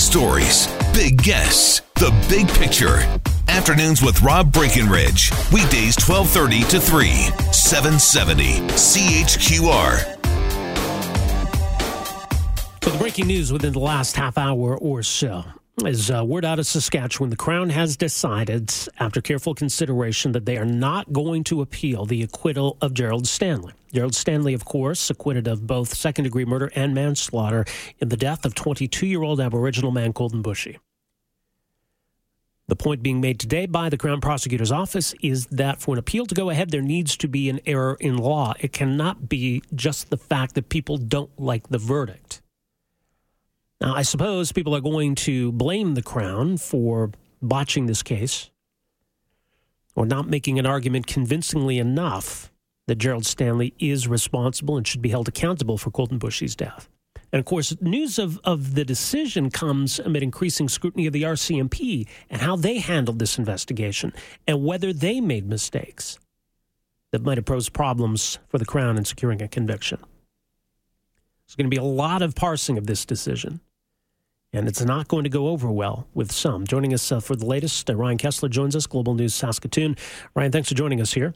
stories, big guests, the big picture. Afternoons with Rob Breckenridge. Weekdays 1230 to 3, 770 CHQR. So the breaking news within the last half hour or so is uh, word out of Saskatchewan. The Crown has decided, after careful consideration, that they are not going to appeal the acquittal of Gerald Stanley. Gerald Stanley, of course, acquitted of both second degree murder and manslaughter in the death of 22 year old Aboriginal man Colten Boushie. The point being made today by the Crown Prosecutor's Office is that for an appeal to go ahead, there needs to be an error in law. It cannot be just the fact that people don't like the verdict. Now, I suppose people are going to blame the Crown for botching this case or not making an argument convincingly enough that Gerald Stanley is responsible and should be held accountable for Colten Boushie's death. And of course, news of, of the decision comes amid increasing scrutiny of the RCMP and how they handled this investigation and whether they made mistakes that might have posed problems for the Crown in securing a conviction. There's going to be a lot of parsing of this decision and it's not going to go over well with some. Joining us uh, for the latest, uh, Ryan Kessler joins us, Global News Saskatoon. Ryan, thanks for joining us here.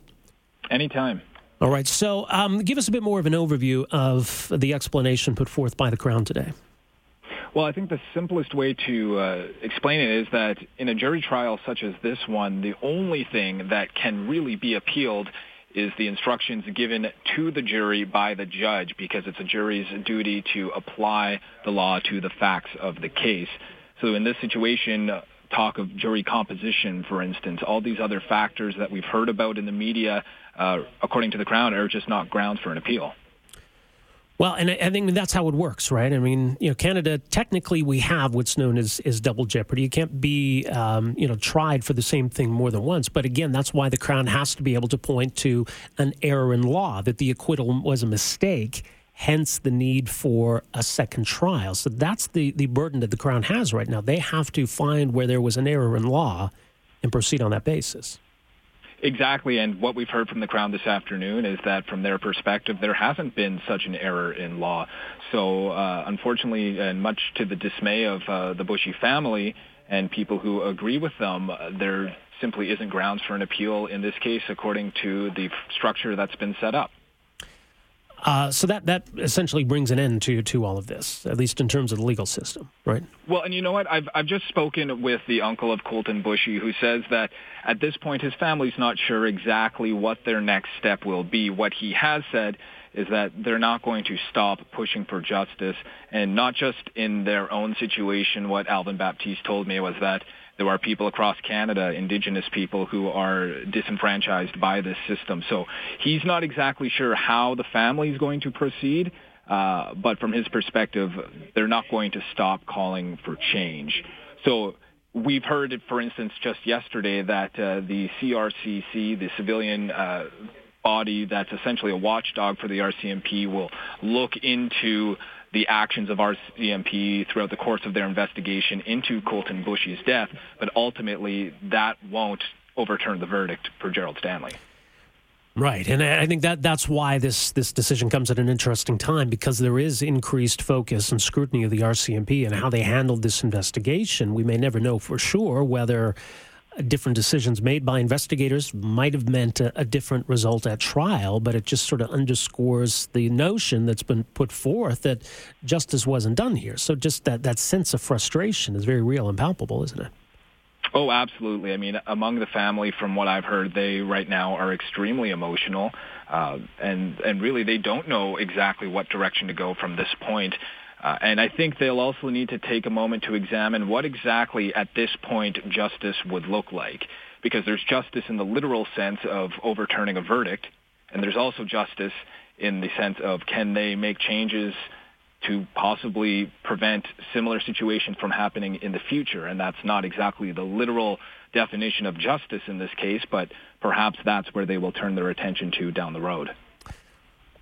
Anytime. All right, so um, give us a bit more of an overview of the explanation put forth by the Crown today. Well, I think the simplest way to uh, explain it is that in a jury trial such as this one, the only thing that can really be appealed is the instructions given to the jury by the judge because it's a jury's duty to apply the law to the facts of the case. So in this situation, talk of jury composition, for instance, all these other factors that we've heard about in the media, uh, according to the Crown, are just not grounds for an appeal. Well, and I think that's how it works, right? I mean, you know, Canada technically we have what's known as, as double jeopardy. You can't be, um, you know, tried for the same thing more than once. But again, that's why the Crown has to be able to point to an error in law that the acquittal was a mistake. Hence, the need for a second trial. So that's the the burden that the Crown has right now. They have to find where there was an error in law and proceed on that basis. Exactly, and what we've heard from the Crown this afternoon is that from their perspective, there hasn't been such an error in law. So, uh, unfortunately, and much to the dismay of uh, the Boushie family and people who agree with them, uh, there simply isn't grounds for an appeal in this case according to the structure that's been set up. Uh, so that that essentially brings an end to to all of this, at least in terms of the legal system, right? Well, and you know what? I've I've just spoken with the uncle of Colten Boushie, who says that at this point his family's not sure exactly what their next step will be. What he has said is that they're not going to stop pushing for justice, and not just in their own situation. What Alvin Baptiste told me was that there are people across Canada, Indigenous people, who are disenfranchised by this system. So he's not exactly sure how the family is going to proceed. Uh, but from his perspective, they're not going to stop calling for change. So we've heard, for instance, just yesterday that uh, the CRCC, the civilian uh, body that's essentially a watchdog for the RCMP, will look into the actions of RCMP throughout the course of their investigation into Colten Boushie's death, but ultimately that won't overturn the verdict for Gerald Stanley. Right, and I think that that's why this this decision comes at an interesting time because there is increased focus and scrutiny of the RCMP and how they handled this investigation. We may never know for sure whether different decisions made by investigators might have meant a, a, different result at trial, but it just sort of underscores the notion that's been put forth that justice wasn't done here. So just that, that sense of frustration is very real and palpable, isn't it? Oh, absolutely. I mean, among the family, from what I've heard, they right now are extremely emotional, uh, and and really they don't know exactly what direction to go from this point. Uh, and I think they'll also need to take a moment to examine what exactly at this point justice would look like. Because there's justice in the literal sense of overturning a verdict, and there's also justice in the sense of can they make changes to possibly prevent similar situations from happening in the future. And that's not exactly the literal definition of justice in this case, but perhaps that's where they will turn their attention to down the road.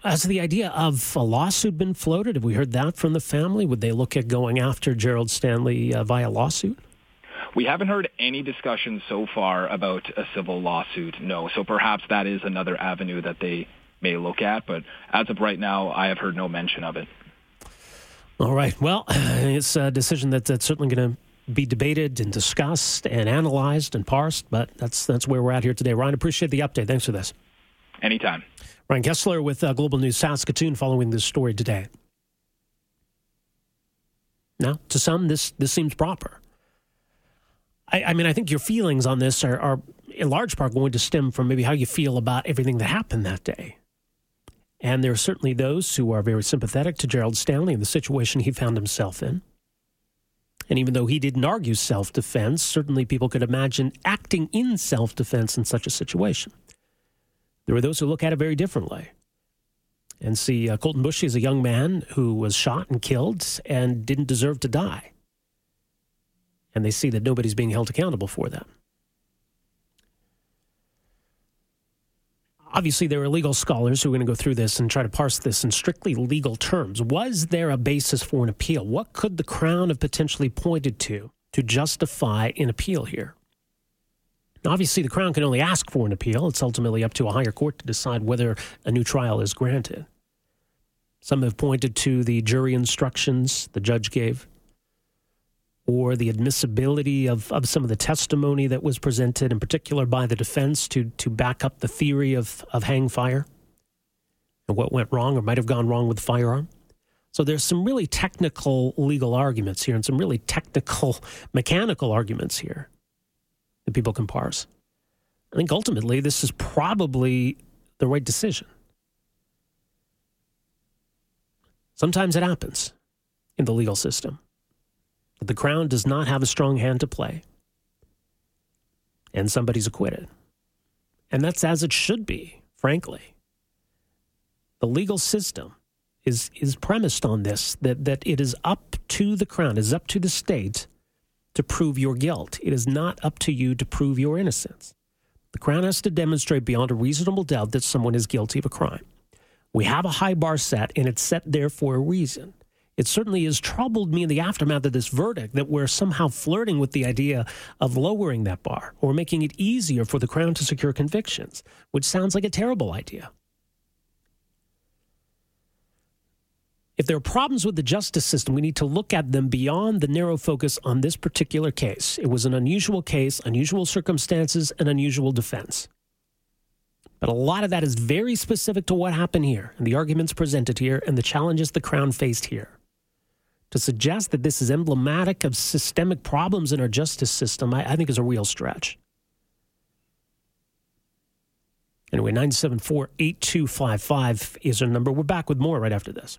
Has the idea of a lawsuit been floated? Have we heard that from the family? Would they look at going after Gerald Stanley uh, via lawsuit? We haven't heard any discussion so far about a civil lawsuit, no. So perhaps that is another avenue that they may look at, but as of right now, I have heard no mention of it. All right. Well, it's a decision that, that's certainly going to be debated and discussed and analyzed and parsed, but that's that's where we're at here today. Ryan, appreciate the update. Thanks for this. Anytime. Ryan Kessler with uh, Global News Saskatoon following this story today. Now, to some, this this seems proper. I, I mean, I think your feelings on this are, are in large part going to stem from maybe how you feel about everything that happened that day. And there are certainly those who are very sympathetic to Gerald Stanley and the situation he found himself in. And even though he didn't argue self defense, certainly people could imagine acting in self defense in such a situation. There are those who look at it very differently and see uh, Colten Boushie as a young man who was shot and killed and didn't deserve to die. And they see that nobody's being held accountable for that. obviously there are legal scholars who are going to go through this and try to parse this in strictly legal terms. Was there a basis for an appeal? What could the Crown have potentially pointed to to justify an appeal here? Obviously, the Crown can only ask for an appeal. It's ultimately up to a higher court to decide whether a new trial is granted. Some have pointed to the jury instructions the judge gave or the admissibility of, of some of the testimony that was presented, in particular by the defense, to, to back up the theory of, of hang fire and what went wrong or might have gone wrong with the firearm. So there's some really technical legal arguments here and some really technical mechanical arguments here that people can parse. I think ultimately this is probably the right decision. Sometimes it happens in the legal system that the Crown does not have a strong hand to play, and somebody's acquitted. And that's as it should be, frankly. The legal system is, is premised on this that, that it is up to the Crown, is up to the state to prove your guilt. It is not up to you to prove your innocence. The Crown has to demonstrate beyond a reasonable doubt that someone is guilty of a crime. We have a high bar set, and it's set there for a reason it certainly has troubled me in the aftermath of this verdict that we're somehow flirting with the idea of lowering that bar or making it easier for the Crown to secure convictions, which sounds like a terrible idea. If there are problems with the justice system, we need to look at them beyond the narrow focus on this particular case. It was an unusual case, unusual circumstances, and unusual defense. But a lot of that is very specific to what happened here and the arguments presented here and the challenges the Crown faced here to suggest that this is emblematic of systemic problems in our justice system, I, I think is a real stretch. Anyway, 974 8255 is our number. We're back with more right after this.